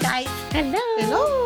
guys. Hello. Hello.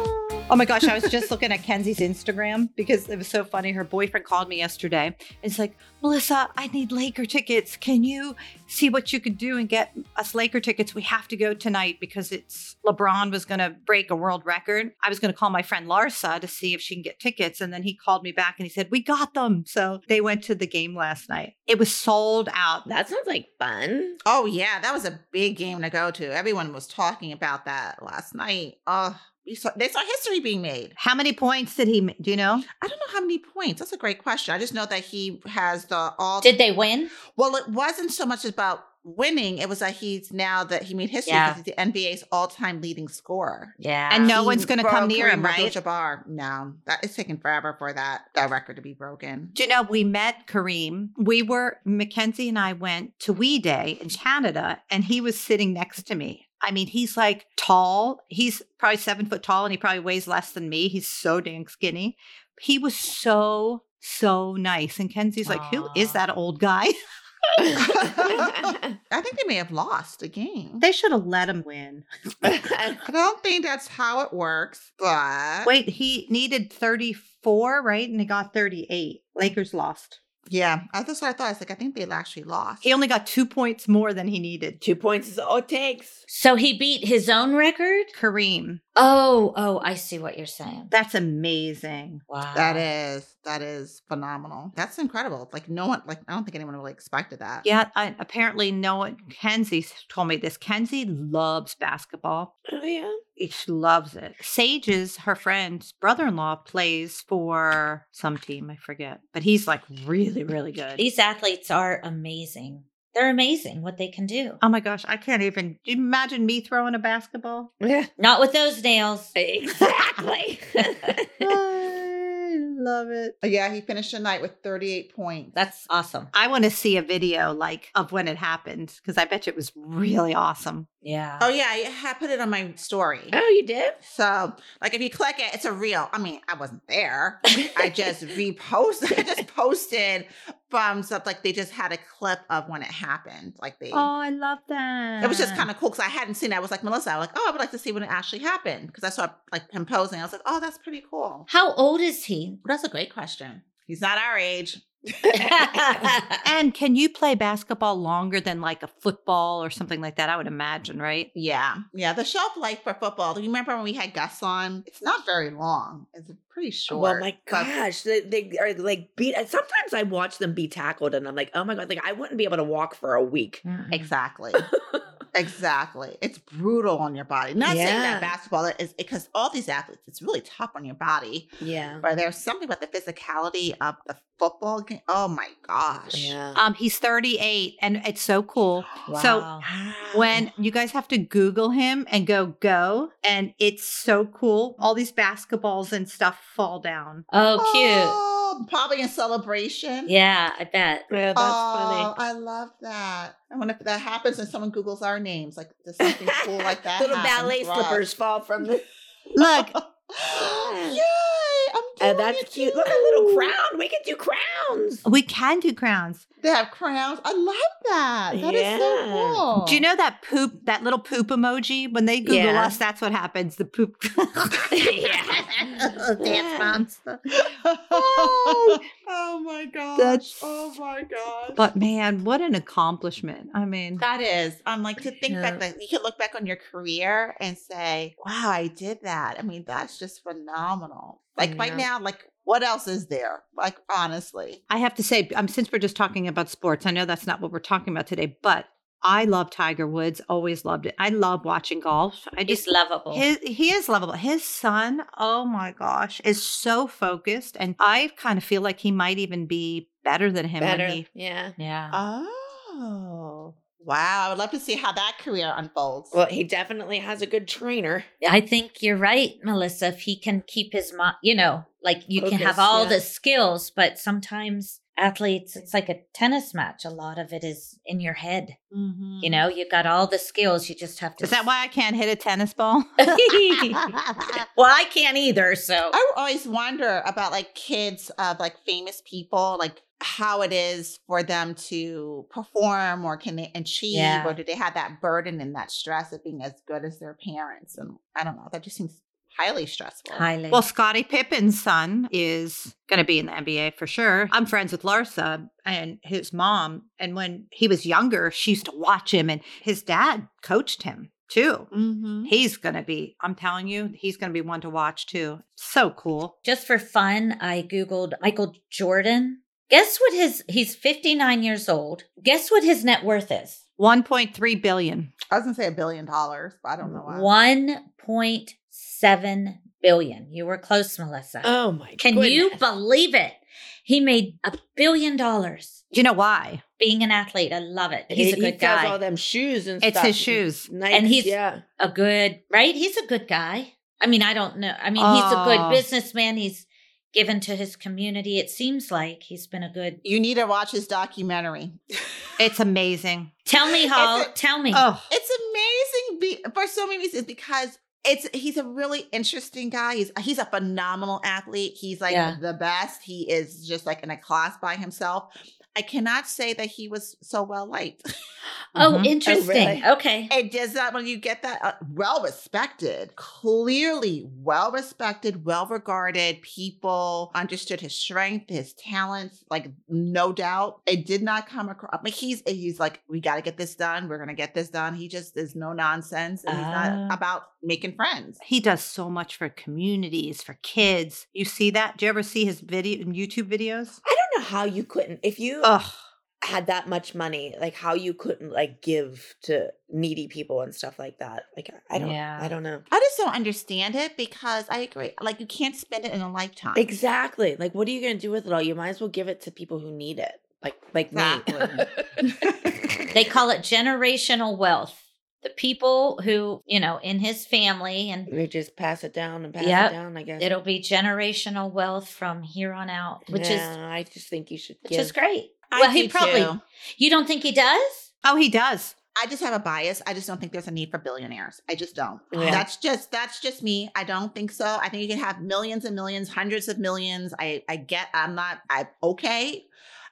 Oh my gosh, I was just looking at Kenzie's Instagram because it was so funny. Her boyfriend called me yesterday. It's like, Melissa, I need Laker tickets. Can you see what you could do and get us Laker tickets? We have to go tonight because it's LeBron was going to break a world record. I was going to call my friend Larsa to see if she can get tickets. And then he called me back and he said, We got them. So they went to the game last night. It was sold out. That sounds like fun. Oh yeah, that was a big game to go to. Everyone was talking about that last night. Oh, we saw, they saw history being made. How many points did he? Do you know? I don't know how many points. That's a great question. I just know that he has the all. Did they win? well, it wasn't so much about winning. It was that he's now that he made history Yeah. because he's the NBA's all-time leading scorer. Yeah. And no He one's going to come near him, right? Abdul-Jabbar. No, that it's taken forever for that that record to be broken. Do you know we met Kareem? We were Mackenzie and I went to We Day in Canada, and he was sitting next to me. I mean, he's like tall. He's probably seven foot tall, and he probably weighs less than me. He's so dang skinny. He was so so nice. And Kenzie's like, "Who is that old guy?" I think they may have lost a game. they should have let him win. I don't think that's how it works, but Wait, he needed thirty four, right? And he got thirty eight. Lakers lost. Yeah, that's what I thought. I was like, I think they actually lost. He only got two points more than he needed. Two points is all it takes. so he beat his own record? Kareem, Oh, oh, I see what you're saying. that's amazing. Wow. That is that is phenomenal. That's incredible. Like no one, like I don't think anyone really expected that. Yeah, I, apparently no one. Kenzie told me this. Kenzie loves basketball. Oh yeah. She loves it. Sage's her friend's brother-in-law plays for some team. I forget, but he's like really, really good. These athletes are amazing. They're amazing what they can do. oh my gosh, I can't even imagine me throwing a basketball. Yeah. Not with those nails. Exactly. I love it. Yeah, he finished the night with 38 points. That's awesome. I want to see a video like of when it happened because I bet you it was really awesome. Yeah. Oh yeah, I put it on my story. oh, you did? So, like, if you click it, it's a reel. I mean, I wasn't there. I just reposted. I just posted from stuff like they just had a clip of when it happened. Like they, Oh, I love that. it was just kind of cool because I hadn't seen it. I was like Melissa. I was like, oh, I would like to see when it actually happened because I saw like him posing. I was like, oh, that's pretty cool. How old is he? That's a great question. He's not our age. And can you play basketball longer than like a football or something like that? I would imagine, right? Yeah, yeah. The shelf life for football. Do you remember when we had Gus on? It's not very long. It's pretty oh, short. Well, my but- gosh, they, they are like beat. Sometimes I watch them be tackled, and I'm like, oh my god, like I wouldn't be able to walk for a week. Exactly. exactly. It's brutal on your body. Not saying that basketball is because all these athletes, it's really tough on your body. Yeah, But there's something about the physicality of the football game. Oh my gosh. yeah. Um, he's 38 and it's so cool. So when you guys have to Google him and go go, and it's so cool. All these basketballs and stuff fall down. oh, cute. Oh, probably in celebration. Yeah, I bet. yeah, that's oh, funny. I love that. I wonder if that happens and someone Googles our names, like does something cool like that. Little ballet for us? slippers fall from the. Look, Yay! I'm And doing that's it cute. Look at little crown. We can do crowns. we can do crowns. They have crowns. I love that. That is so cool. Do you know that poop, that little poop emoji? When they Google Yeah. us, that's what happens. The poop. Yeah. Dance monster. oh, oh my gosh. That's- oh my gosh. But man, what an accomplishment. I mean, that is. I'm like to think Yeah. back that you can look back on your career and say, wow, I did that. I mean, that's just phenomenal. Like right now, like what else is there? Like honestly. I have to say, um, since we're just talking about sports, I know that's not what we're talking about today, but I love Tiger Woods. Always loved it. I love watching golf. I He's just lovable. his, he is lovable. His son, oh my gosh, is so focused, and I kind of feel like he might even be better than him. Better. When he, Yeah. yeah. Oh. Wow. I would love to see how that career unfolds. Well, he definitely has a good trainer. I think you're right, Melissa. If he can keep his mind, you know, like you oh, can have all yeah. the skills, but sometimes athletes, it's like a tennis match. A lot of it is in your head. Mhm. You know, you got all the skills. You just have to. Is that why I can't hit a tennis ball? well, I can't either. So I always wonder about like kids of like famous people, like how it is for them to perform or can they achieve Yeah. or do they have that burden and that stress of being as good as their parents? And I don't know, that just seems highly stressful. highly. Well, Scottie Pippen's son is going to be in the NBA for sure. I'm friends with Larsa and his mom. And when he was younger, she used to watch him, and his dad coached him too. Mm-hmm. He's going to be, I'm telling you, he's going to be one to watch too. So cool. just for fun, I Googled Michael Jordan. Guess what his, he's 59 years old. Guess what his net worth is? 1.3 billion. I was gonna say a billion dollars, but I don't know why. 1.7 billion. You were close, Melissa. Oh my Can you believe it? He made a billion dollars You know why? being an athlete. I love it. He's he, a good he guy. all them shoes and It's stuff. his shoes. Nikes, And he's- yeah. a good, right? He's a good guy. I mean, I don't know. I mean, he's a good Oh. businessman. He's given to his community. It seems like he's been a good. You need to watch his documentary. It's amazing. Tell me, Hall. A- Tell me. Oh, It's amazing be- for so many reasons because it's he's a really interesting guy. He's he's a phenomenal athlete. He's like Yeah. the best. He is just like in a class by himself. I cannot say that he was so well liked. oh, Mhm. interesting. really? Okay. It does that when you get that uh, well respected, clearly well respected, well regarded people understood his strength, his talents, like no doubt. It did not come across. I mean, he's he's like, we got to get this done. We're gonna get this done. He just is no nonsense, and he's Ah. not about making friends. he does so much for communities, for kids. You see that? Do you ever see his video YouTube videos? I don't know how you couldn't if you Ugh. had that much money, like how you couldn't like give to needy people and stuff like that. Like I don't Yeah. I don't know. I just don't understand it because I agree. Like you can't spend it in a lifetime. Exactly. Like what are you gonna do with it all? You might as well give it to people who need it. Like like Exactly. me. They call it generational wealth. The people who, you know, in his family, and they just pass it down and pass Yep. it down, I guess. it'll be generational wealth from here on out, which is Yeah, I just think you should which give. is great. I well, he probably. too. You don't think he does? Oh, he does. I just have a bias. I just don't think there's a need for billionaires. I just don't. Yeah. That's just that's just me. I don't think so. I think you can have millions and millions, hundreds of millions. I I get. I'm not. I okay.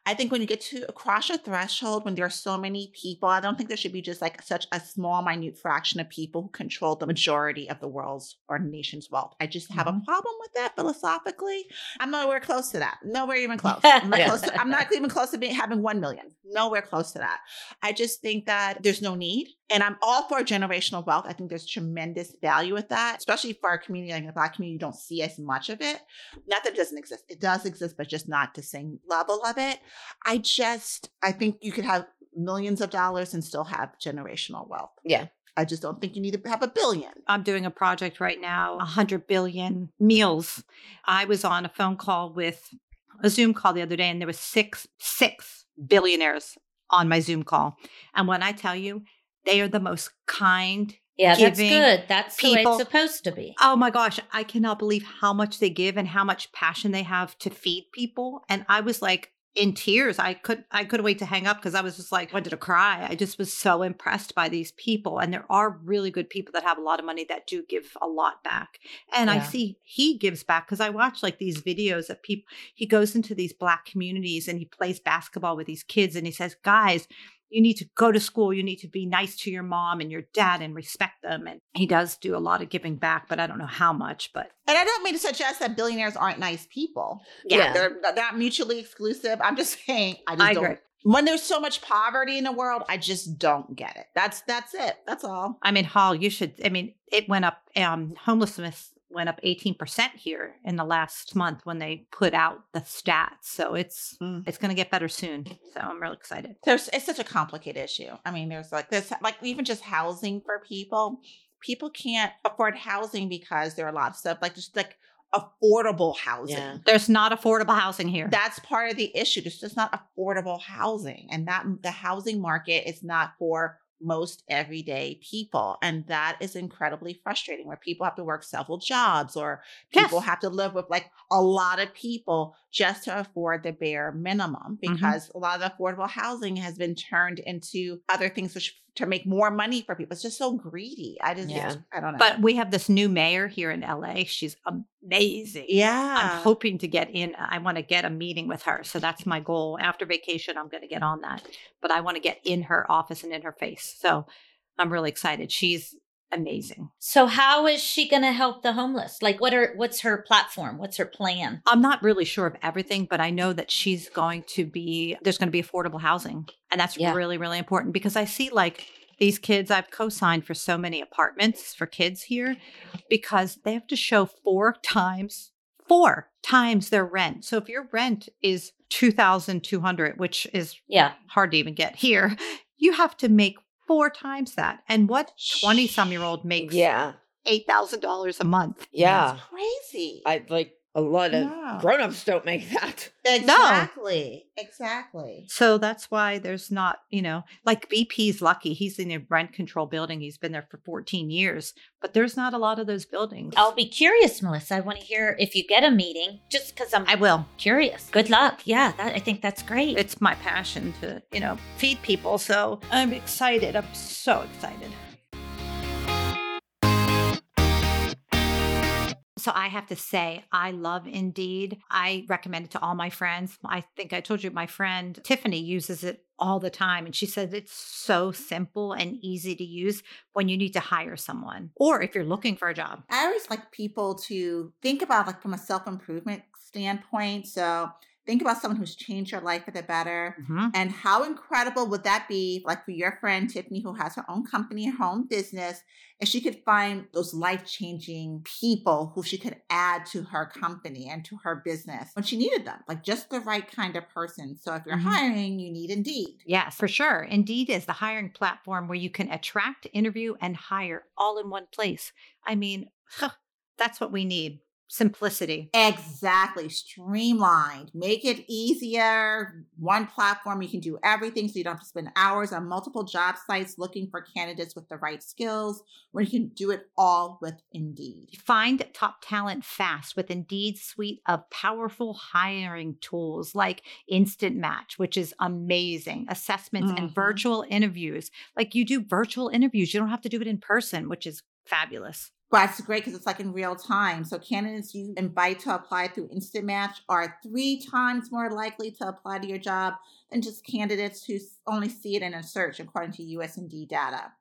I think when you get to cross a threshold, when there are so many people, I don't think there should be just like such a small, minute fraction of people who control the majority of the world's or nation's wealth. I just have a Mhm. problem with that philosophically. I'm nowhere close to that. Nowhere even close. I'm not, Yeah. close, to, I'm not even close to being, having 1 million. Nowhere close to that. I just think that there's no need. And I'm all for generational wealth. I think there's tremendous value with that, especially for our community, like the Black community, you don't see as much of it. Not that it doesn't exist. It does exist, but just not the same level of it. I just, I think you could have millions of dollars and still have generational wealth. Yeah. I just don't think you need to have a billion. I'm doing a project right now, 100 mm-hmm. billion meals. I was on a phone call with a Zoom call the other day, and there were six, six billionaires on my Zoom call. And when I tell you, they are the most kind. Yeah, that's good. That's the way people- it's supposed to be. Oh my gosh, I cannot believe how much they give and how much passion they have to feed people. And I was like in tears. I could I couldn't wait to hang up because I was just like wanted to cry. I just was so impressed by these people. And there are really good people that have a lot of money that do give a lot back. And I see he gives back because I watch like these videos of people. He goes into these black communities and he plays basketball with these kids and he says, guys, you need to go to school. You need to be nice to your mom and your dad and respect them. And he does do a lot of giving back, but I don't know how much. But And I don't mean to suggest that billionaires aren't nice people. Yeah. They're they're not mutually exclusive. I'm just saying I just I don't agree. when there's so much poverty in the world, I just don't get it. That's that's it. That's all. I mean, Hall, you should. I mean, it went up. Um, homelessness went up eighteen percent here in the last month when they put out the stats. So it's Mm. it's going to get better soon. So I'm really excited. There's it's such a complicated issue. I mean, there's like this like even just housing for people. People can't afford housing because there are a lot of stuff like just like affordable housing. Yeah. There's not affordable housing here. That's part of the issue. There's just not affordable housing. And that the housing market is not for most everyday people. And that is incredibly frustrating where people have to work several jobs or people Yes. have to live with like a lot of people just to afford the bare minimum Mm-hmm. because a lot of the affordable housing has been turned into other things which to make more money for people. It's just so greedy. I just, Yeah. I don't know. But we have this new mayor here in LA. She's amazing. yeah. I'm hoping to get in. I want to get a meeting with her. So that's my goal. After vacation, I'm going to get on that. But I want to get in her office and in her face. So I'm really excited. She's amazing. So how is she going to help the homeless? Like what are what's her platform? What's her plan? I'm not really sure of everything, but I know that she's going to be, there's going to be affordable housing. And that's Yeah. really, really important because I see like these kids, I've co signed for so many apartments for kids here because they have to show four times, four times their rent. So if your rent is 2200 which is Yeah. hard to even get here, you have to make four times that. And what 20 some year old makes yeah. $8,000 a month? Yeah. That's crazy. I like a lot of Yeah. grown-ups don't make that. Exactly. Exactly. So that's why there's not, you know, like BP's lucky. He's in a rent control building. He's been there for 14 years, but there's not a lot of those buildings. I'll be curious, Melissa. I want to hear if you get a meeting just cuz I'm I will. curious. Good luck. Yeah, that, I think that's great. It's my passion to, you know, feed people. So I'm excited. I'm so excited. So I have to say, I love Indeed. I recommend it to all my friends. I think I told you my friend Tiffany uses it all the time. And she said it's so simple and easy to use when you need to hire someone or if you're looking for a job. I always like people to think about like from a self improvement standpoint. So think about someone who's changed your life for the better. Mhm. And how incredible would that be, like for your friend Tiffany, who has her own company, her own business, if she could find those life changing people who she could add to her company and to her business when she needed them, like just the right kind of person. So if you're Mhm. hiring, you need Indeed. Yes, for sure. Indeed is the hiring platform where you can attract, interview, and hire all in one place. I mean, that's what we need simplicity. Exactly. Streamlined. Make it easier. One platform, you can do everything so you don't have to spend hours on multiple job sites looking for candidates with the right skills, where you can do it all with Indeed. Find top talent fast with Indeed's suite of powerful hiring tools like Instant Match, which is amazing, assessments and Mhm. virtual interviews. Like you do virtual interviews, you don't have to do it in person, which is fabulous. But it's great because it's like in real time. So candidates you invite to apply through Instant Match are three times more likely to apply to your job than just candidates who only see it in a search, according to US USND data.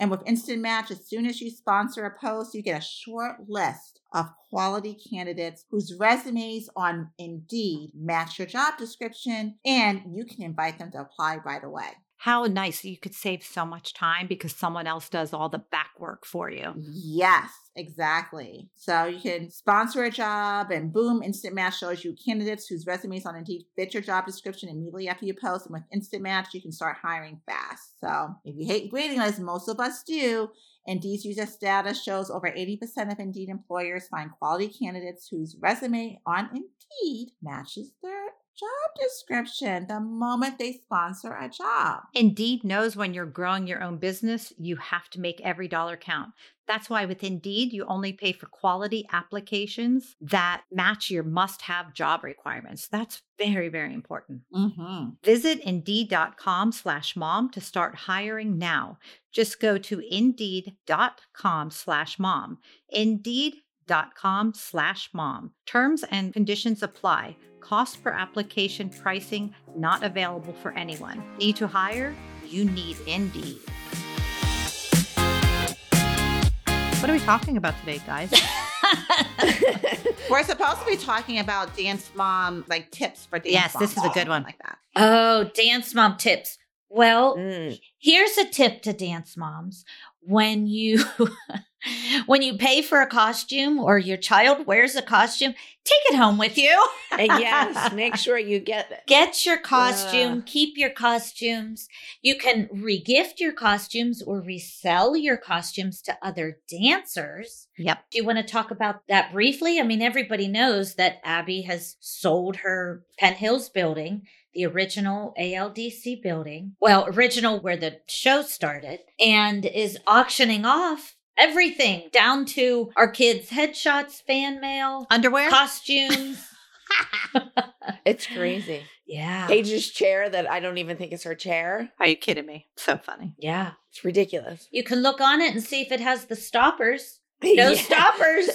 And with Instant Match, as soon as you sponsor a post, you get a short list of quality candidates whose resumes on Indeed match your job description, and you can invite them to apply right away. How nice. You could save so much time because someone else does all the back work for you. Yes, exactly. So you can sponsor a job and boom, Instant Match shows you candidates whose resumes on Indeed fit your job description immediately after you post. And with Instant Match, you can start hiring fast. So if you hate waiting lists, most of us do. Indeed's user status shows over 80% of Indeed employers find quality candidates whose resume on Indeed matches their job description the moment they sponsor a job. Indeed knows when you're growing your own business, you have to make every dollar count. That's why with Indeed, you only pay for quality applications that match your must have job requirements. That's very, very important. Mm-hmm. Visit indeed.com slash mom to start hiring now. Just go to indeed.com slash mom. Indeed.com slash mom. Terms and conditions apply. Cost per application pricing not available for anyone. Need to hire? You need Indeed. What are we talking about today, guys? We're supposed to be talking about dance mom like tips for dance Yes, this is a good one. like that. oh, dance mom tips. Well, Mm. here's a tip to dance moms. When you when you pay for a costume or your child wears a costume, take it home with you. And yes, make sure you get it. Get your costume, Ugh. keep your costumes. You can regift your costumes or resell your costumes to other dancers. yep. Do you want to talk about that briefly? I mean, everybody knows that Abby has sold her Penn Hills building the original ALDC building. Well, original where the show started, and is auctioning off everything down to our kids' headshots, fan mail, Underwear? costumes. It's crazy. yeah. Paige's chair that I don't even think is her chair. Are you kidding me? So funny. Yeah. It's ridiculous. You can look on it and see if it has the stoppers. No stoppers.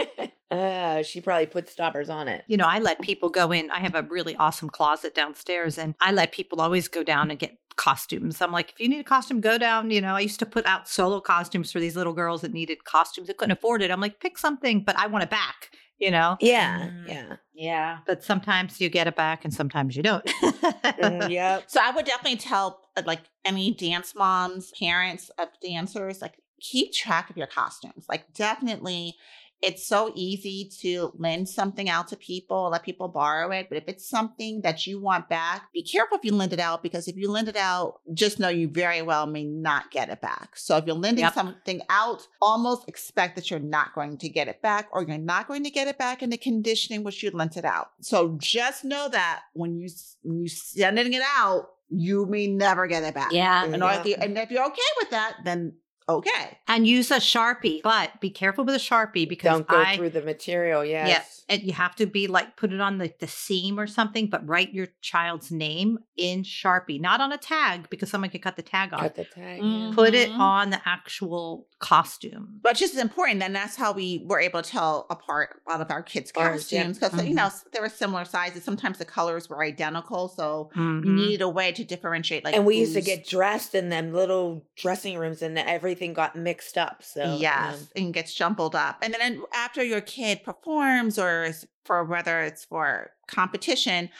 uh, she probably put stoppers on it. You know, I let people go in. I have a really awesome closet downstairs, and I let people always go down and get costumes. I'm like, if you need a costume, go down. You know, I used to put out solo costumes for these little girls that needed costumes that couldn't afford it. I'm like, pick something, but I want it back, you know? Yeah, Mm. yeah. Yeah. But sometimes you get it back and sometimes you don't. Mm, yep. So I would definitely tell uh, like any dance moms, parents of dancers, like keep track of your costumes. Like definitely it's so easy to lend something out to people, let people borrow it. But if it's something that you want back, be careful if you lend it out because if you lend it out, just know you very well may not get it back. So if you're lending Yep. something out, almost expect that you're not going to get it back or you're not going to get it back in the condition in which you lent it out. So just know that when you when you sending it out, you may never get it back. Yeah. And, Yeah. if you, and if you're okay with that, then okay. and use a Sharpie, but be careful with a Sharpie because Don't go I, through the material. Yes. Yeah, and you have to be like put it on the, the seam or something, but write your child's name in Sharpie, not on a tag because someone could cut the tag off. Cut the tag. Mm. Put it Mhm. on the actual costume. But just as important, Then that's how we were able to tell apart a lot of our kids' Ours, yeah. costumes because you Mhm. know they were similar sizes. Sometimes the colors were identical, so you Mhm. needed a way to differentiate. Like and we used to get dressed in them little dressing rooms, and everything got mixed up. So yes, um, and gets jumbled up. And then after your kid performs, or is for whether it's for competition,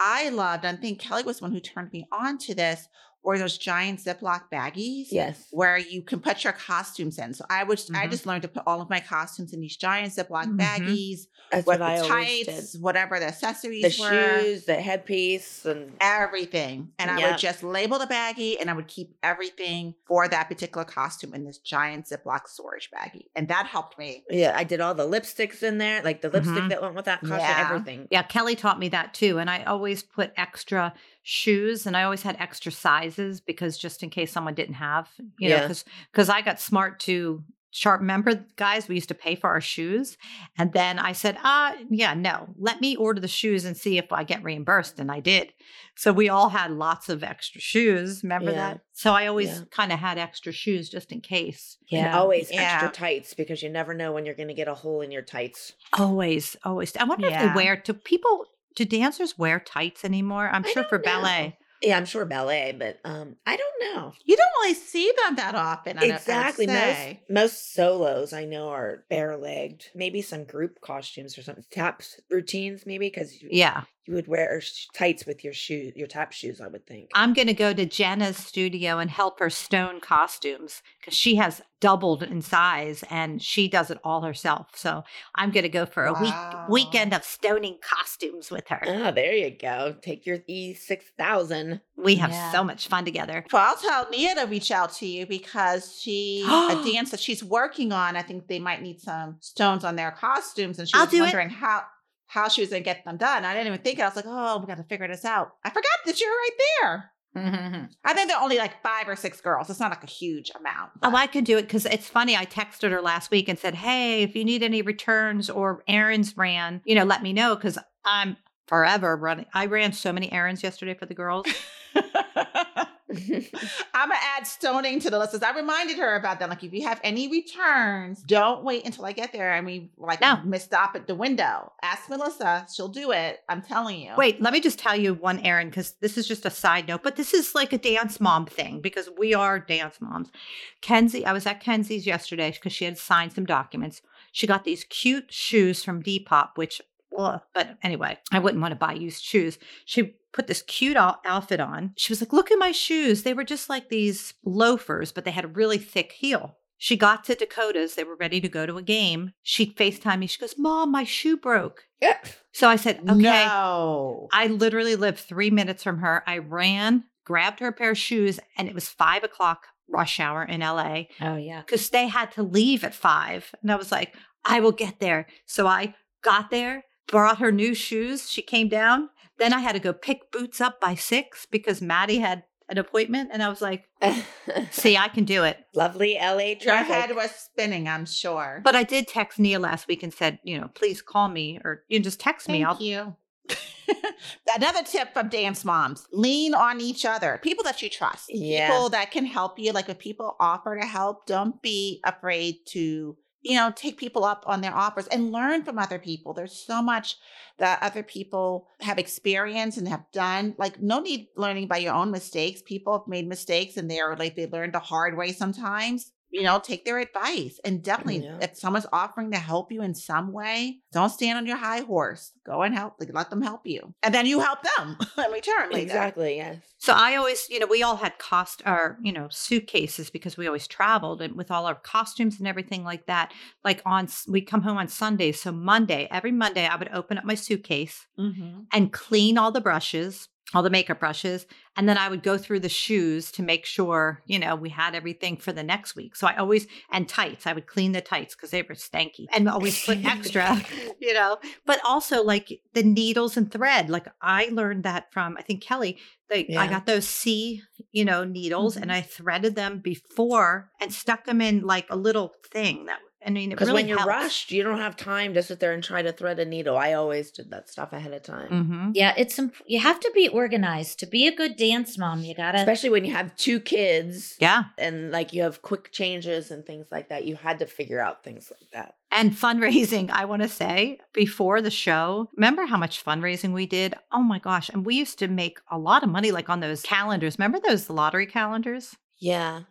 I loved. and I think Kelly was the one who turned me on to this. Or those giant Ziploc baggies. yes. where you can put your costumes in. So I would I Mhm. just learned to put all of my costumes in these giant Ziploc Mhm. baggies That's with what I the always tights, did. whatever the accessories The were. shoes, the headpiece, and Everything. And I would just label the baggie and I would keep everything for that particular costume in this giant Ziploc storage baggie. And that helped me. yeah, I did all the lipsticks in there, like the lipstick Mhm. that went with that costume, Yeah. everything. Yeah, Kelly taught me that too. And I always put extra shoes and I always had extra sizes because just in case someone didn't have, you know, Yeah. because because I got smart to sharp member guys we used to pay for our shoes and then i said ah yeah no let me order the shoes and see if i get reimbursed and i did so we all had lots of extra shoes remember Yeah. that so i always Yeah. kind of had extra shoes just in case And always Yeah. extra tights because you never know when you're going to get a hole in your tights. always always i wonder if they wear to people do dancers wear tights anymore i'm I sure for know. ballet Yeah, I'm sure ballet, but um, I don't know. You don't really see them that often. I Exactly. Most most solos I know are bare legged. Maybe some group costumes or something. Taps routines, maybe because yeah you would wear tights with your shoe, your tap shoes. I would think. I'm going to go to Jenna's studio and help her stone costumes because she has doubled in size and she does it all herself. So I'm going to go for a Wow. week weekend of stoning costumes with her. Ah, there you go. Take your E six thousand. We have Yeah. so much fun together. Well, I'll tell Nia to reach out to you because she a dance that she's working on. I think they might need some stones on their costumes, and she I'll was do it. wondering how how she was going to get them done. I didn't even think it. I was like, oh, we got to figure this out. I forgot that you're right there. Mm-hmm. I think there are only like five or six girls. It's not like a huge amount. Oh, I could do it because it's funny. I texted her last week and said, Hey, if you need any returns or errands ran, you know, let me know because I'm forever running. I ran so many errands yesterday for the girls. I'm gonna add stoning to the list. 'cause I reminded her about that. Like, if you have any returns, don't wait until I get there. I mean, like, No. miss stop at the window. Ask Melissa; she'll do it. I'm telling you. Wait, let me just tell you one errand because this is just a side note, but this is like a dance mom thing because we are dance moms. Kenzie, I was at Kenzie's yesterday because she had signed some documents. She got these cute shoes from Depop, which, ugh, but anyway, I wouldn't want to buy used shoes. She put this cute out- outfit on. She was like, Look at my shoes. They were just like these loafers, but they had a really thick heel. She got to Dakota's. They were ready to go to a game. She FaceTimed me. She goes, Mom, my shoe broke. Yep. So I said, Okay. No. I literally lived three minutes from her. I ran, grabbed her a pair of shoes, and it was five o'clock rush hour in LA Oh yeah. because they had to leave at five. And I was like, I will get there. So I got there, brought her new shoes. She came down, Then I had to go pick boots up by six because Maddie had an appointment. And I was like, see, I can do it. Lovely LA Your traffic. head was spinning, I'm sure. But I did text Nia last week and said, you know, please call me or you know, just text me. I'll Thank you. Another tip from dance moms lean on each other. People that you trust. Yeah. People that can help you. Like if people offer to help, don't be afraid to, you know, take people up on their offers and learn from other people. There's so much that other people have experienced and have done. Like no need learning by your own mistakes. People have made mistakes and they're like they learned the hard way sometimes. You know, take their advice and definitely Yeah. if someone's offering to help you in some way, don't stand on your high horse. Go and help, like let them help you. And then you help them in return. later. Exactly. Yes. So I always, you know, we all had cost our, you know, suitcases because we always traveled and with all our costumes and everything like that. Like on, we come home on Sundays. So Monday, every Monday, I would open up my suitcase Mhm. and clean all the brushes, all the makeup brushes. And then I would go through the shoes to make sure, you know, we had everything for the next week. So I always, and tights, I would clean the tights because they were stanky and always put extra, you know, but also like the needles and thread. Like I learned that from, I think Kelly, like I got those C, you know, needles and mm-hmm. I threaded them before and stuck them in like a little thing that, I mean, Because really when you're helps. rushed, you don't have time to sit there and try to thread a needle. I always did that stuff ahead of time. Mhm. Yeah, it's imp- you have to be organized to be a good dance mom. You gotta Especially when you have two kids Yeah. and like you have quick changes and things like that. You had to figure out things like that. And fundraising, I want to say before the show, remember how much fundraising we did? Oh my gosh. And we used to make a lot of money like on those calendars. Remember those lottery calendars? Yeah.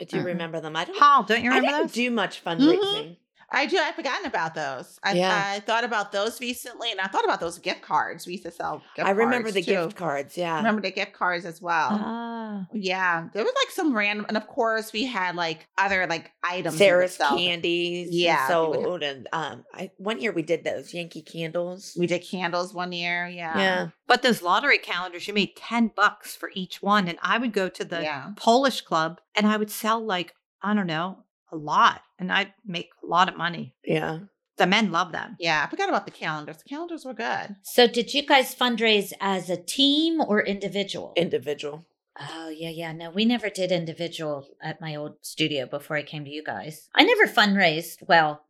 I do Mhm. remember them. I don't Paul, don't you I remember didn't those? do much fundraising. I do. I've forgotten about those. I, Yeah. I thought about those recently, and I thought about those gift cards. We used to sell. Gift I remember cards, the too. gift cards. Yeah. I remember the gift cards as well. Ah. yeah, there was like some random, and of course we had like other like items. we would Sarris candies. Yeah, So we would and um, I one year we did those Yankee candles. We did candles one year. Yeah. yeah. But those lottery calendars, you made 10 bucks for each one. And I would go to the Yeah. Polish club and I would sell like, I don't know, a lot. And I'd make a lot of money. Yeah. The men love them. Yeah. I forgot about the calendars. The calendars were good. So, did you guys fundraise as a team or individual? Individual. oh, yeah, yeah. No, we never did individual at my old studio before I came to you guys. I never fundraised. Well,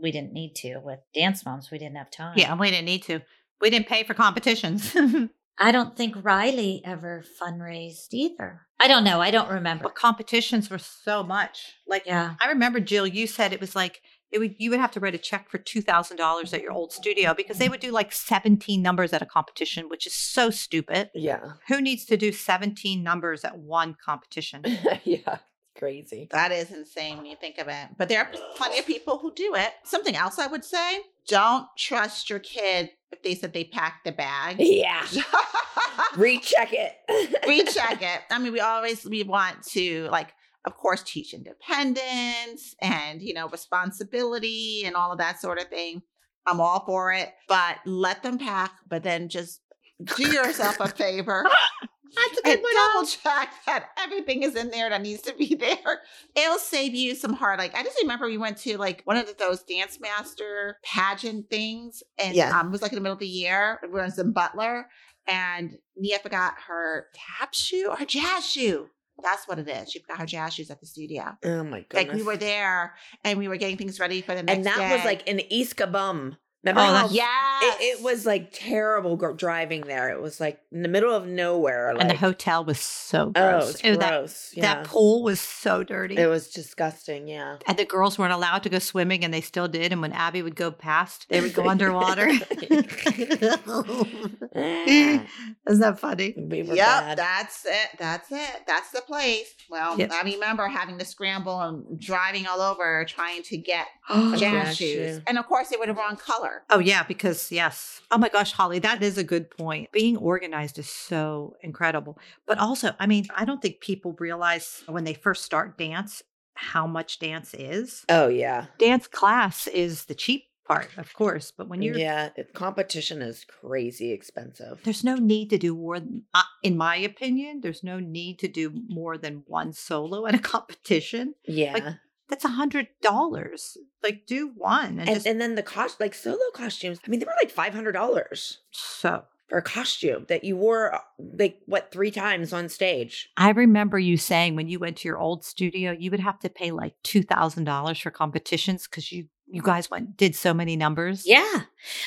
we didn't need to with Dance Moms. We didn't have time. Yeah, we didn't need to. We didn't pay for competitions. I don't think Riley ever fundraised either. I don't know. I don't remember. but competitions were so much. Like, Yeah. I remember Jill, you said it was like it would you would have to write a check for two thousand dollars at your old studio because they would do like seventeen numbers at a competition, which is so stupid. Yeah. Who needs to do seventeen numbers at one competition? yeah. Crazy. That is insane when you think of it. But there are plenty of people who do it. Something else I would say: don't trust your kid if they said they packed the bag. Yeah. Recheck it. recheck it. I mean, we always we want to like, of course, teach independence and you know responsibility and all of that sort of thing. I'm all for it, but let them pack. But then just do yourself a favor. That's a good and double check that everything is in there that needs to be there. It'll save you some hard. Like I just remember we went to like one of those dance master pageant things, and Yeah. um, it was like in the middle of the year. We was in some Butler, and Nia forgot her tap shoe or jazz shoe. That's what it is. She forgot her jazz shoes at the studio. Oh my goodness. Like we were there, and we were getting things ready for the next and that day. was like in East Kabum. Remember Oh, how yeah, it, it was like terrible driving there. It was like in the middle of nowhere. Like, and the hotel was so oh, gross. it's It was that- gross. yeah. That pool was so dirty. it was disgusting. Yeah. and the girls weren't allowed to go swimming, and they still did. And when Abby would go past, they would go underwater. Isn't that funny? we Yep, bad. that's it. That's it. That's the place. Well, Yep. I remember having to scramble and driving all over trying to get oh, jazz jazz shoes. And of course, they were the wrong color. Oh yeah, because yes. Oh my gosh, Holly, that is a good point. Being organized is so incredible. But also, I mean, I don't think people realize when they first start dance how much dance is. Oh yeah. Dance class is the cheap part, of course, but when you're yeah, competition is crazy expensive. there's no need to do more uh, in my opinion, there's no need to do more than one solo at a competition. Yeah. That's a hundred dollars. Like do one and, and, just and then the cost like solo costumes, I mean, they were like five hundred dollars. so for a costume that you wore uh, like what three times on stage. I remember you saying when you went to your old studio, you would have to pay like two thousand dollars for competitions because you you guys went did so many numbers. Yeah.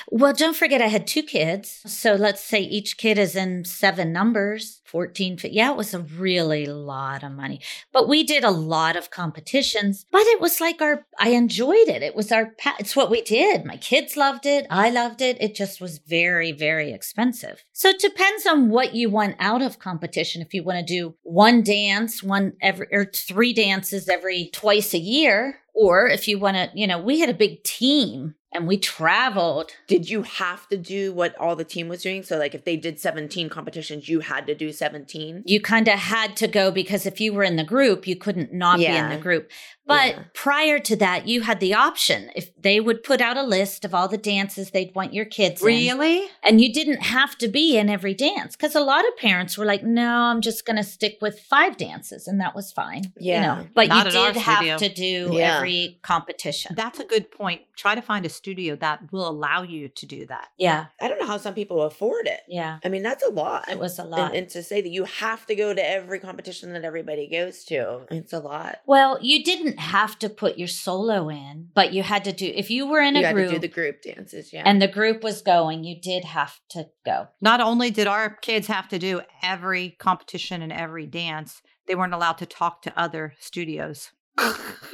Well, don't forget I had two kids. So let's say each kid is in seven numbers, 14. Yeah, it was a really lot of money. But we did a lot of competitions, but it was like our, I enjoyed it. It was our, it's what we did. My kids loved it. I loved it. It just was very, very expensive. So it depends on what you want out of competition. If you want to do one dance, one every, or three dances every twice a year, or if you want to, you know, we had a big team and we traveled. Did you have to do what all the team was doing? So like if they did 17 competitions, you had to do 17? You kind of had to go because if you were in the group, you couldn't not be in the group. But Yeah. prior to that, you had the option. If they would put out a list of all the dances they'd want your kids in. Really? And you didn't have to be in every dance because a lot of parents were like, no, I'm just going to stick with five dances. And that was fine. You Yeah. know, but Not you did have to do Yeah. every competition. That's a good point. Try to find a studio that will allow you to do that. yeah. I don't know how some people afford it. Yeah. I mean, that's a lot. It was a lot. and to say that you have to go to every competition that everybody goes to, it's a lot. well, you didn't have to put your solo in, but you had to do, if you were in you a had group to do the group dances, yeah. and the group was going, you did have to go. Not only did our kids have to do every competition and every dance, they weren't allowed to talk to other studios.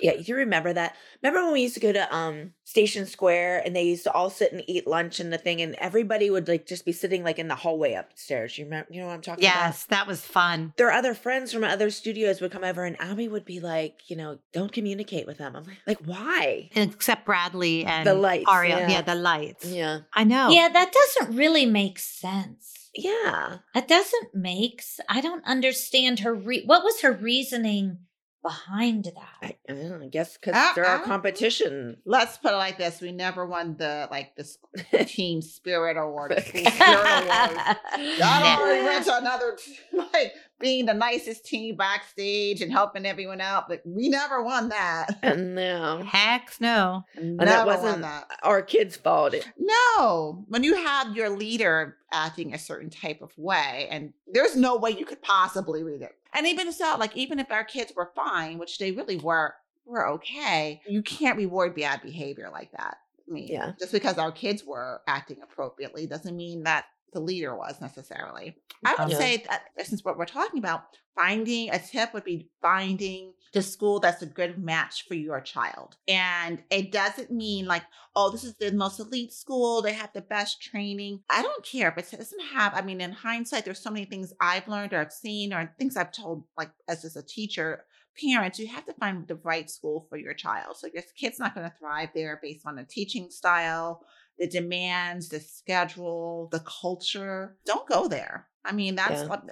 Yeah, you remember that? Remember when we used to go to um Station Square and they used to all sit and eat lunch and the thing, and everybody would like just be sitting like in the hallway upstairs. You remember? You know what I'm talking about? Yes, that was fun. their other friends from other studios would come over and Abby would be like, you know, don't communicate with them. I'm like, like why? Except Bradley and The lights, Aria. yeah. Yeah. the lights. Yeah. I know. Yeah, that doesn't really make sense. Yeah. That doesn't make I don't understand her re- what was her reasoning behind that? I, I, don't know, I guess because Uh, there are uh. competition. Let's put it like this: we never won the like the team spirit award, the school spirit award. I No. already went to another like being the nicest team backstage and helping everyone out, but we never won that. And no. Heck no. And never that won wasn't that. our kids' fault. It- No, when you have your leader acting a certain type of way, and there's no way you could possibly read it. And even so, like even if our kids were fine, which they really were, were okay, you can't reward bad behavior like that. I mean, Yeah. just because our kids were acting appropriately doesn't mean that the leader was necessarily. I would Yeah. say that since what we're talking about, finding a tip would be finding the school that's a good match for your child. And it doesn't mean like, oh, this is the most elite school, they have the best training. I don't care if it doesn't have, I mean, in hindsight, there's so many things I've learned or I've seen or things I've told, like as just a teacher, parents, you have to find the right school for your child. So your kid's not going to thrive there based on the teaching style, the demands, the schedule, the culture. Don't go there. I mean, that's Yeah. what,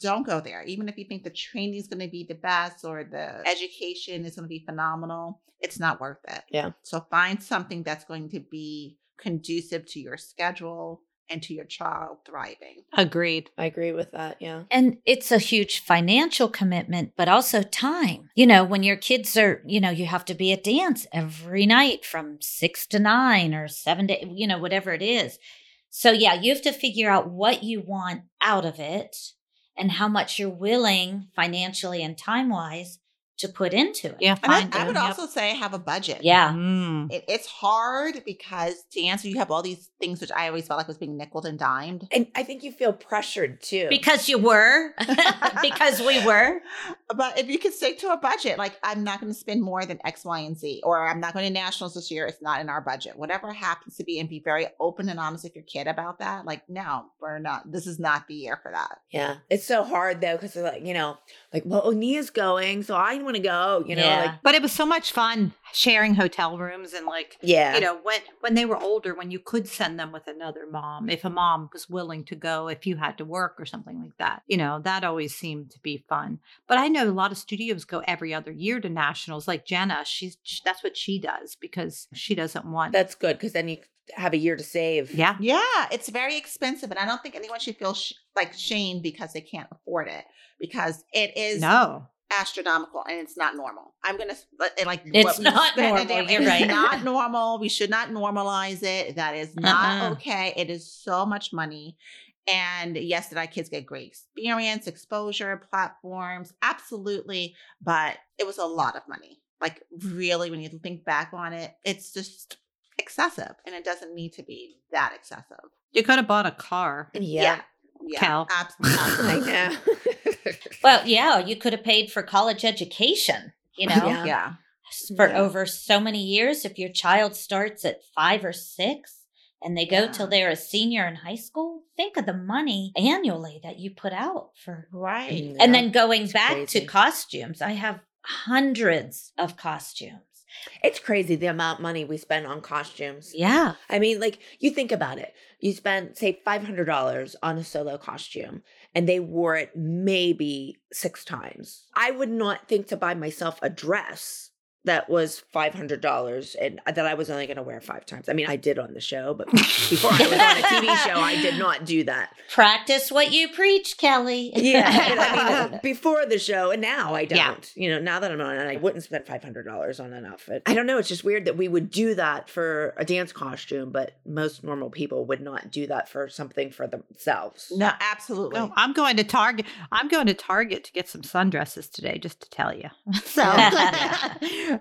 don't go there. Even if you think the training is going to be the best or the education is going to be phenomenal, it's not worth it. Yeah. So find something that's going to be conducive to your schedule and to your child thriving. Agreed. I agree with that. Yeah. And it's a huge financial commitment, but also time. You know, when your kids are, you know, you have to be at dance every night from six to nine or seven to, you know, whatever it is. So, yeah, you have to figure out what you want out of it and how much you're willing financially and time wise to put into it. Yeah, And I, I would Yep. also say have a budget. Yeah. Mm. It, it's hard because to answer, you have all these things which I always felt like was being nickel and dimed. And I think you feel pressured too. Because you were, because we were. But if you could stick to a budget, like I'm not going to spend more than X, Y, and Z, or I'm not going to nationals this year, it's not in our budget. Whatever happens to be, and be very open and honest with your kid about that. Like, no, we're not. This is not the year for that. yeah. It's so hard though, because they're like, you know, like, well, Onia's going, so I want to go, you know, Yeah. like, But it was so much fun sharing hotel rooms and like yeah. you know when when they were older when you could send them with another mom if a mom was willing to go if you had to work or something like that you know that always seemed to be fun but i know a lot of studios go every other year to nationals like jenna she's sh- that's what she does because she doesn't want That's good because then you have a year to save. yeah Yeah, it's very expensive, and I don't think anyone should feel sh- like shame because they can't afford it because it is no astronomical and it's not normal. I'm gonna and like It's what not normal, it's right. Not normal. We should not normalize it. That is not Uh-uh. okay. It is so much money. And yes, did our kids get great experience, exposure, platforms? Absolutely. But it was a lot of money. Like, really, when you think back on it, it's just excessive and it doesn't need to be that excessive. You could have bought a car. Yeah. Yeah. Cal. abs- I Absolutely. know. Well, yeah, you could have paid for college education, you know, Yeah. yeah. for Yeah. over so many years. If your child starts at five or six and they go Yeah. till they're a senior in high school, think of the money annually that you put out for. Right. Mm, and then going It's back crazy. to costumes, I have hundreds of costumes. It's crazy the amount of money we spend on costumes. Yeah. I mean, like you think about it. You spend say five hundred dollars on a solo costume, and they wore it maybe six times. I would not think to buy myself a dress that was five hundred dollars and that I was only going to wear five times. I mean, I did on the show, but before I was on a TV show, I did not do that. Practice what you preach, Kelly. Yeah, I mean, before the show, and now I don't. Yeah. You know, now that I'm on it, I wouldn't spend five hundred dollars on an outfit. I don't know. It's just weird that we would do that for a dance costume, but most normal people would not do that for something for themselves. No, absolutely. No, I'm going to Target. I'm going to Target to get some sundresses today, just to tell you. So,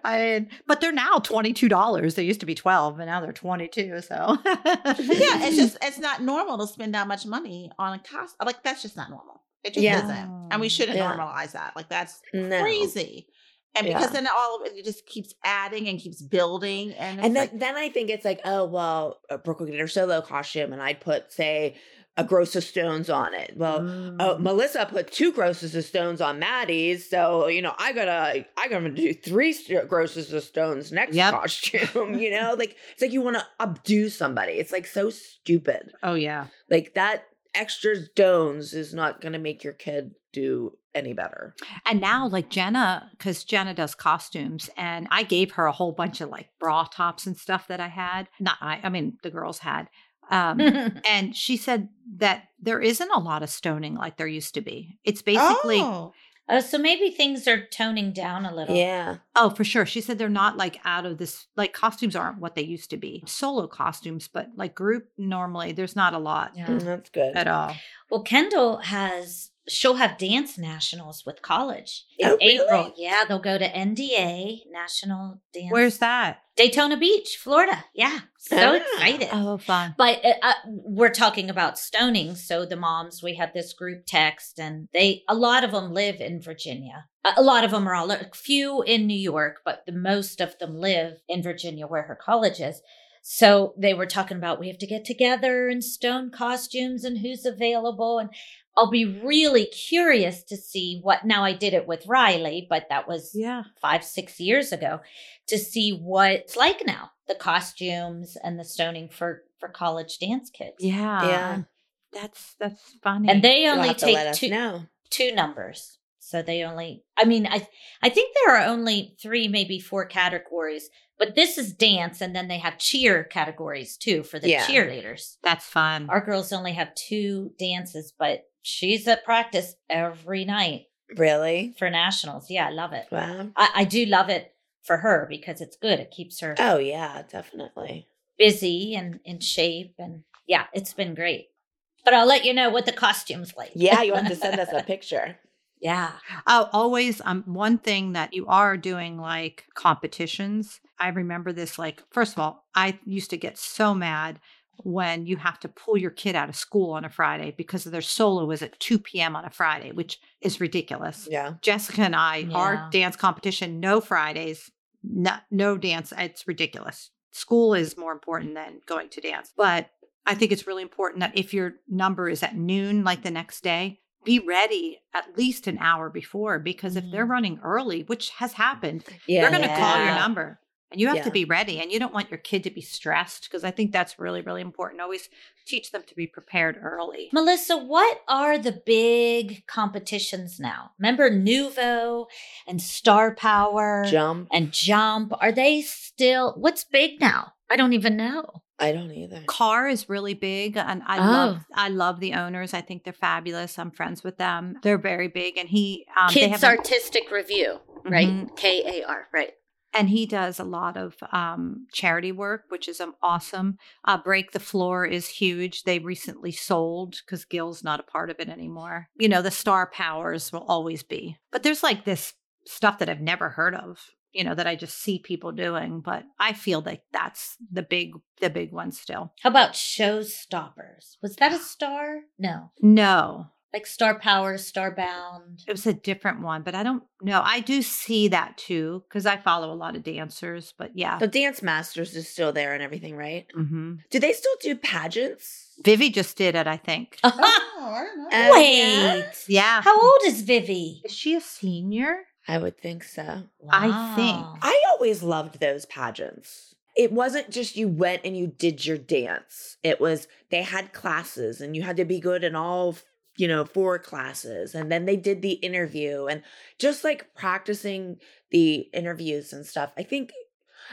I mean, but they're now twenty two dollars. They used to be twelve, and now they're twenty two. So, yeah, it's just it's not normal to spend that much money on a costume. Like that's just not normal. It just Yeah. isn't, and we shouldn't Yeah. normalize that. Like that's No. crazy. And Yeah. because then all of it, it just keeps adding and keeps building, and And then, like, then I think it's like, oh well, Brooke would get her solo costume, and I'd put say a gross of stones on it. Well, Mm. oh, Melissa put two grosses of stones on Maddie's, so you know I gotta I gotta do three st- grosses of stones next Yep. costume. You know, like it's like you want to updo somebody. It's like so stupid. oh yeah, Like that extra stones is not gonna make your kid do any better. and now like Jenna, because Jenna does costumes, and I gave her a whole bunch of like bra tops and stuff that I had. Not I, I mean the girls had. Um, and she said that there isn't a lot of stoning like there used to be. It's basically oh, Oh, so maybe things are toning down a little. Yeah, Oh, for sure. She said they're not like out of this, like costumes aren't what they used to be. Solo costumes, but like group, normally there's not a lot Yeah. Mm, that's good. at all. Well, Kendall has she'll have dance nationals with college in Oh, really? April. Yeah, they'll go to NDA National Dance. Where's that? Daytona Beach, Florida? Yeah, so Ah. excited. Oh, fun. But uh, uh, we're talking about stoning. So the moms, we have this group text, and they a lot of them live in Virginia. A a lot of them are all a few in New York, but the most of them live in Virginia, where her college is. So they were talking about we have to get together and stone costumes and who's available. And I'll be really curious to see what. Now I did it with Riley, but that was Yeah. five, six years ago to see what it's like now the costumes and the stoning for for college dance kids. Yeah. Yeah. That's that's funny. And they only have to take two know. two numbers. So they only I mean I I think there are only 3 maybe 4 categories, but this is dance and then they have cheer categories too for the Yeah. cheerleaders. that's fun. Our girls only have two dances, but she's at practice every night Really? for nationals. Yeah, I love it. Wow. I, I do love it for her because it's good. It keeps her Oh yeah, definitely. busy and in shape and yeah, it's been great. But I'll let you know what the costume's like. Yeah, you have to send us a picture. yeah. Oh, always um one thing that you are doing like competitions. I remember this like first of all, I used to get so mad when you have to pull your kid out of school on a Friday because their solo is at 2 p.m. on a Friday, which is ridiculous. Yeah. Jessica and I, Yeah. our dance competition, no Fridays, no, no dance. It's ridiculous. School is more important than going to dance. But I think it's really important that if your number is at noon, like the next day, be ready at least an hour before because if they're Mhm. running early, which has happened, Yeah. they're going to call your number. And you have Yeah. to be ready, and you don't want your kid to be stressed because I think that's really, really important. Always teach them to be prepared early. Melissa, what are the big competitions now? Remember Nuvo and Star Power Jump. and Jump? Are they still what's big now? I don't even know. I don't either. KAR is really big and i Oh. love i love the owners i think they're fabulous i'm friends with them they're very big and he um they Kids have a- Artistic Revue, right? Mhm. K A R, right. And he does a lot of um, charity work, which is um, awesome. Uh, Break the Floor is huge. They recently sold because Gil's not a part of it anymore. You know, the star powers will always be, but there's like this stuff that I've never heard of. You know that I just see people doing, but I feel like that's the big, the big one still. How about Showstoppers? Was that a star? No. No, Like Star Power, Starbound. it was a different one, but I don't know. I do see that too because I follow a lot of dancers, but yeah. The Dance Masters is still there and everything, right? hmm Do they still do pageants? Vivi just did it, I think. Oh, I don't know. Wait. yeah. Yeah. How old is Vivi? Is she a senior? I would think so. I think. I always loved those pageants. It wasn't just you went and you did your dance. It was they had classes and you had to be good in all, you know, four classes. And then they did the interview and just like practicing the interviews and stuff. I think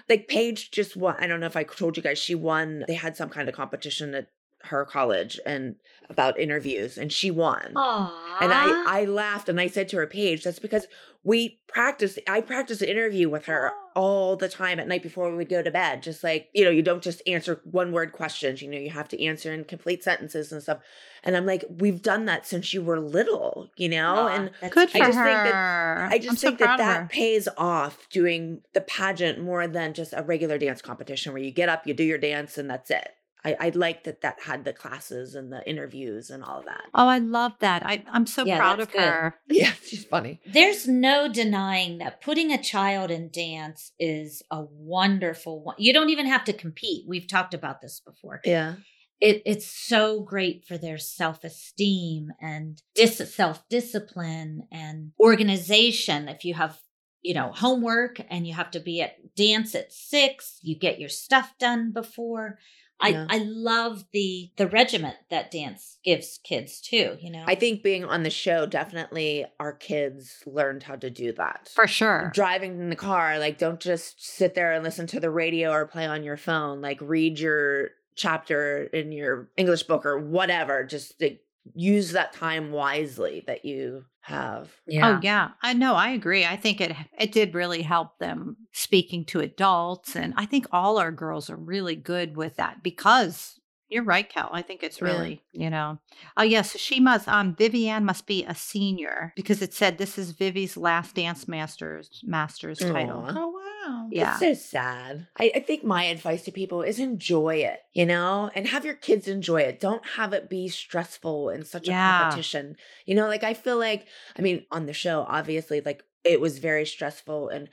like Paige just won. I don't know if I told you guys, she won. They had some kind of competition at her college and about interviews and she won. Aw. And I, I laughed and I said to her, Paige, that's because we practice. I practice an interview with her oh. all the time at night before we would go to bed. Just like, you know, you don't just answer one word questions, you know, you have to answer in complete sentences and stuff. And I'm like, we've done that since you were little, you know? Aw, and Good for I cute. just think that- her. I just I'm so think that that pays off doing the pageant more than just a regular dance competition where you get up, you do your dance, and that's it. I, I like that that had the classes and the interviews and all of that. Oh, I love that. I, I'm so Yeah, proud of good. her. Yeah, she's funny. There's no denying that putting a child in dance is a wonderful one. You don't even have to compete. We've talked about this before. Yeah. It, it's so great for their self esteem and dis- self discipline and organization. If you have, you know, homework and you have to be at dance at six, you get your stuff done before. Yeah. I, I love the the regiment that dance gives kids too. You know, I think being on the show definitely our kids learned how to do that. For sure. driving in the car, like don't just sit there and listen to the radio or play on your phone. Like read your chapter in your English book or whatever. Just like, use that time wisely that you have. Oh yeah, I know. I agree. I think it it did really help them speaking to adults, and I think all our girls are really good with that because you're right, Cal. I think it's Yeah. really you know. Oh yes, so she must. Um, Vivi-Anne must be a senior because it said this is Vivi's last dance masters masters title. Oh wow. Yeah. It's so sad. I, I think my advice to people is enjoy it, you know, and have your kids enjoy it. Don't have it be stressful in such Yeah. a competition. You know, like I feel like, I mean, on the show, obviously, like it was very stressful and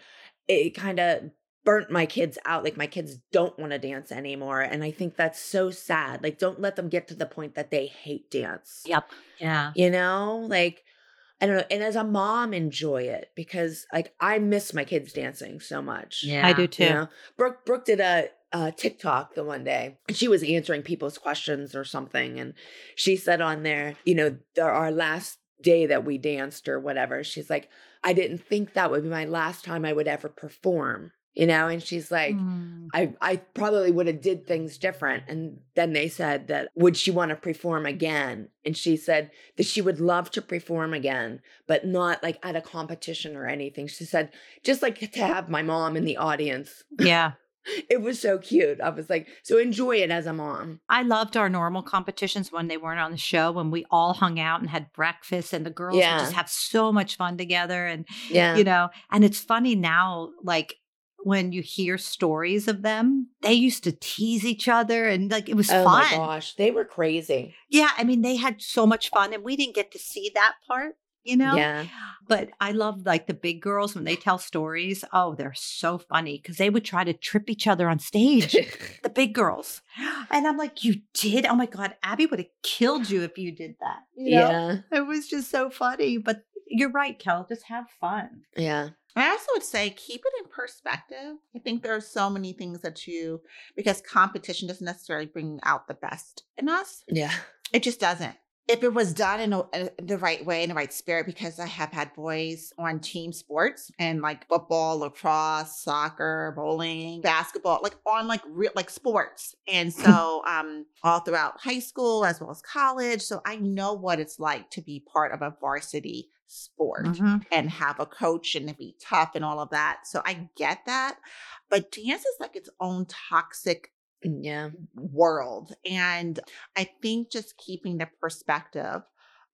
it kind of burnt my kids out. Like my kids don't want to dance anymore. And I think that's so sad. Like, don't let them get to the point that they hate dance. Yep. yeah. You know, like I don't know. And as a mom, enjoy it because like I miss my kids dancing so much. Yeah. I do too. You know? Brooke Brooke did a, a TikTok the one day. and She was answering people's questions or something, and she said on there, you know, our last day that we danced or whatever. She's like, I didn't think that would be my last time I would ever perform. You know, and she's like, Mm. I I probably would have did things different. And then they said that would she want to perform again? And she said that she would love to perform again, but not like at a competition or anything. She said just like to have my mom in the audience. Yeah. It was so cute. I was like, so enjoy it as a mom. I loved our normal competitions when they weren't on the show, when we all hung out and had breakfast and the girls Yeah. would just have so much fun together. And, Yeah. you know, and it's funny now, like when you hear stories of them, they used to tease each other and like it was oh fun. my gosh, they were crazy. Yeah. I mean, they had so much fun and we didn't get to see that part. You know, Yeah. but I love like the big girls when they tell stories. Oh, they're so funny because they would try to trip each other on stage. the big girls. And I'm like, you did? Oh my God, Abby would have killed you if you did that. You know? yeah. It was just so funny. But you're right, Kel. Just have fun. Yeah. I also would say keep it in perspective. I think there are so many things that you, because competition doesn't necessarily bring out the best in us. Yeah. It just doesn't. If it was done in, a, in the right way, in the right spirit, because I have had boys on team sports and like football, lacrosse, soccer, bowling, basketball, like on like real like sports, and so um all throughout high school as well as college. So I know what it's like to be part of a varsity sport Mhm. and have a coach and to be tough and all of that. So I get that. But dance is like its own toxic Yeah. world. And I think just keeping the perspective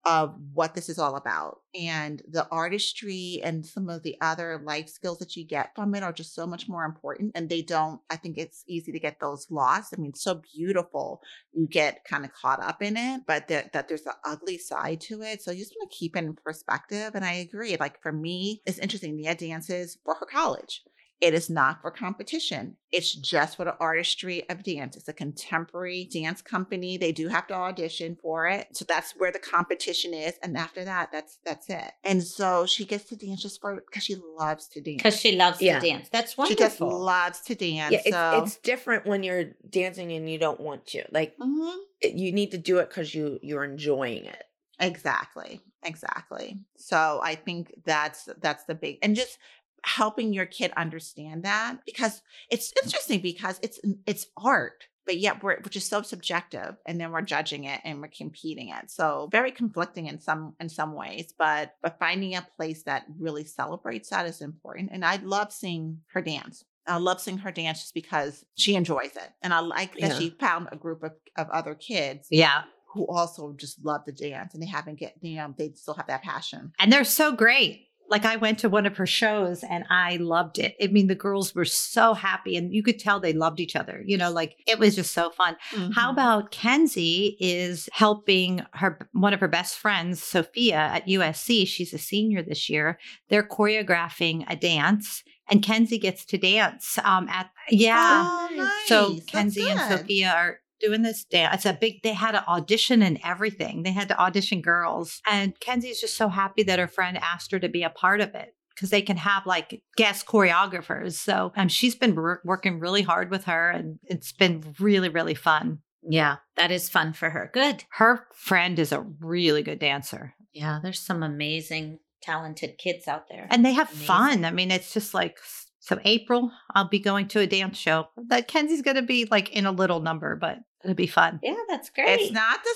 of what this is all about and the artistry and some of the other life skills that you get from it are just so much more important. And they don't, I think it's easy to get those lost. I mean, so beautiful. You get kind of caught up in it, but that, that there's an ugly side to it. So you just want to keep in perspective. And I agree. Like for me, it's interesting. Nia dances for her college. It is not for competition. It's just for the artistry of dance. It's a contemporary dance company. They do have to audition for it. So that's where the competition is. And after that, that's that's it. And so she gets to dance just for because she loves to dance. Because she loves Yeah. to dance. That's wonderful. she just loves to dance. Yeah, it's, so it's different when you're dancing and you don't want to. Like Mhm. it- you need to do it because you you're enjoying it. Exactly. Exactly. So I think that's that's the big and just helping your kid understand that because it's mm-hmm. interesting because it's it's art but yet we're which is so subjective and then we're judging it and we're competing it so very conflicting in some in some ways but but finding a place that really celebrates that is important and i love seeing her dance I love seeing her dance just because she enjoys it. And I like that Yeah. she found a group of, of other kids Yeah. who also just love to dance and they haven't get you know they still have that passion And they're so great. Like I went to one of her shows and I loved it. I mean, the girls were so happy and you could tell they loved each other. You know, like it was just so fun. How about Kenzie is helping her one of her best friends, Sophia at USC. She's a senior this year. They're choreographing a dance, and Kenzie gets to dance. Um, at yeah. oh, nice. So Kenzie and. Sophia are doing this dance. It's a big. They had an audition and everything. They had to audition girls, and Kenzie's just so happy that her friend asked her to be a part of it because they can have like guest choreographers. So um, she's been wor- working really hard with her, and it's been really really fun. yeah, that is fun for her. Good. Her friend is a really good dancer, Yeah, there's some amazing, talented kids out there. and they have Amazing. fun. I mean, it's just like. So April, I'll be going to a dance show. That Kenzie's going to be like in a little number, but it'll be fun. yeah, that's great. It's not the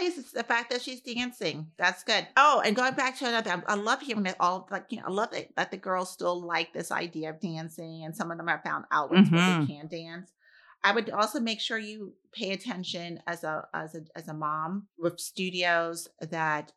size; it's the fact that she's dancing. That's good. Oh, and going back to another, I, love hearing that all like you know, I love that, that the girls still like this idea of dancing, and some of them have found outlets where Mhm. they can dance. I would also make sure you pay attention as a as a as a mom with studios that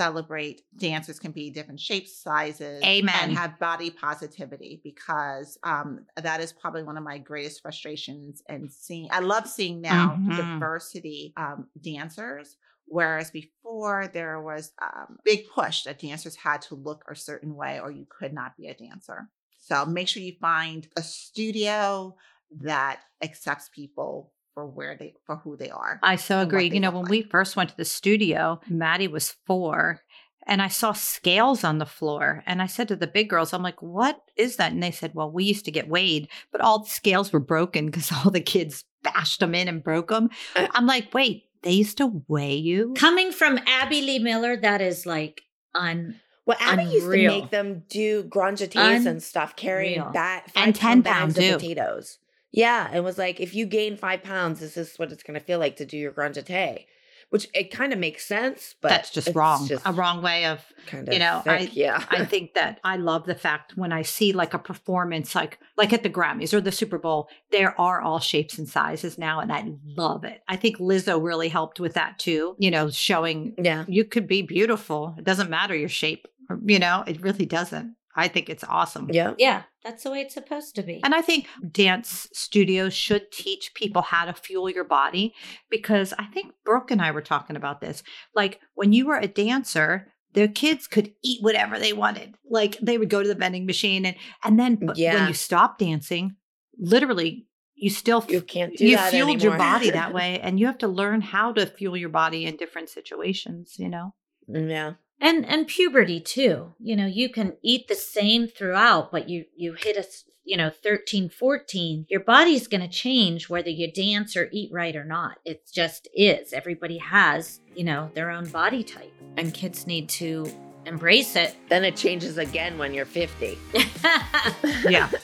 celebrate dancers can be different shapes, sizes, Amen. and have body positivity because um, that is probably one of my greatest frustrations. And seeing, I love seeing now Mhm. diversity um, dancers. Whereas before there was um, big push that dancers had to look a certain way or you could not be a dancer. So make sure you find a studio that accepts people for where they for who they are. I so agree. You know, when like. we first went to the studio, Maddie was four, and I saw scales on the floor. And I said to the big girls, I'm like, what is that? And they said, well, we used to get weighed, but all the scales were broken because all the kids bashed them in and broke them. Uh, I'm like, wait, they used to weigh you? Coming from Abby Lee Miller, that is like un. Well, Abby used to make them do grand jetés and stuff, carrying Unreal. that And 10 pound pound of potatoes. Yeah, it was like if you gain five pounds, this is what it's going to feel like to do your grand jeté, which it kind of makes sense, but That's just it's wrong. just a wrong way of kind of you know, thick, I- yeah, I think that I love the fact when I see like a performance like like at the Grammys or the Super Bowl, there are all shapes and sizes now and I love it. I think Lizzo really helped with that too, you know, showing yeah. you could be beautiful. It doesn't matter your shape, you know, it really doesn't. I think it's awesome. Yeah. Yeah, that's the way it's supposed to be. And I think dance studios should teach people how to fuel your body because I think Brooke and I were talking about this. Like when you were a dancer, the kids could eat whatever they wanted. Like they would go to the vending machine and and then but Yeah. when you stop dancing, literally you still You can't do you that fueled your body that way and you have to learn how to fuel your body in different situations, you know. yeah. And and puberty too you know you can eat the same throughout but you you hit a you know 13 14 your body's going to change whether you dance or eat right or not it just is everybody has you know their own body type and kids need to embrace it Then it changes again when you're 50. Yeah.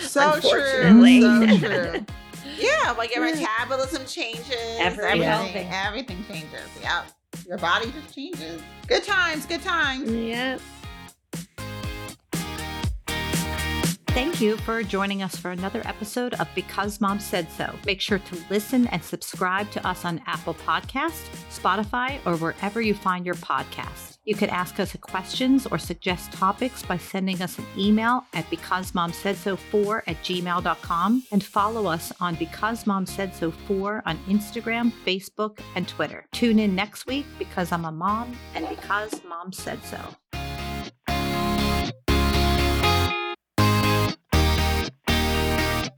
So true. So true. Yeah, like your metabolism changes. Ever everything, everything changes. Yeah. Your body just changes. Good times, good times. Yep. Thank you for joining us for another episode of Because Mom Said So. Make sure to listen and subscribe to us on Apple Podcast, Spotify, or wherever you find your podcasts. You can ask us questions or suggest topics by sending us an email at becausemomsaidso4 at gmail.com and follow us on Because Mom Said So 4 on Instagram, Facebook, and Twitter. Tune in next week because I'm a mom and because mom said so.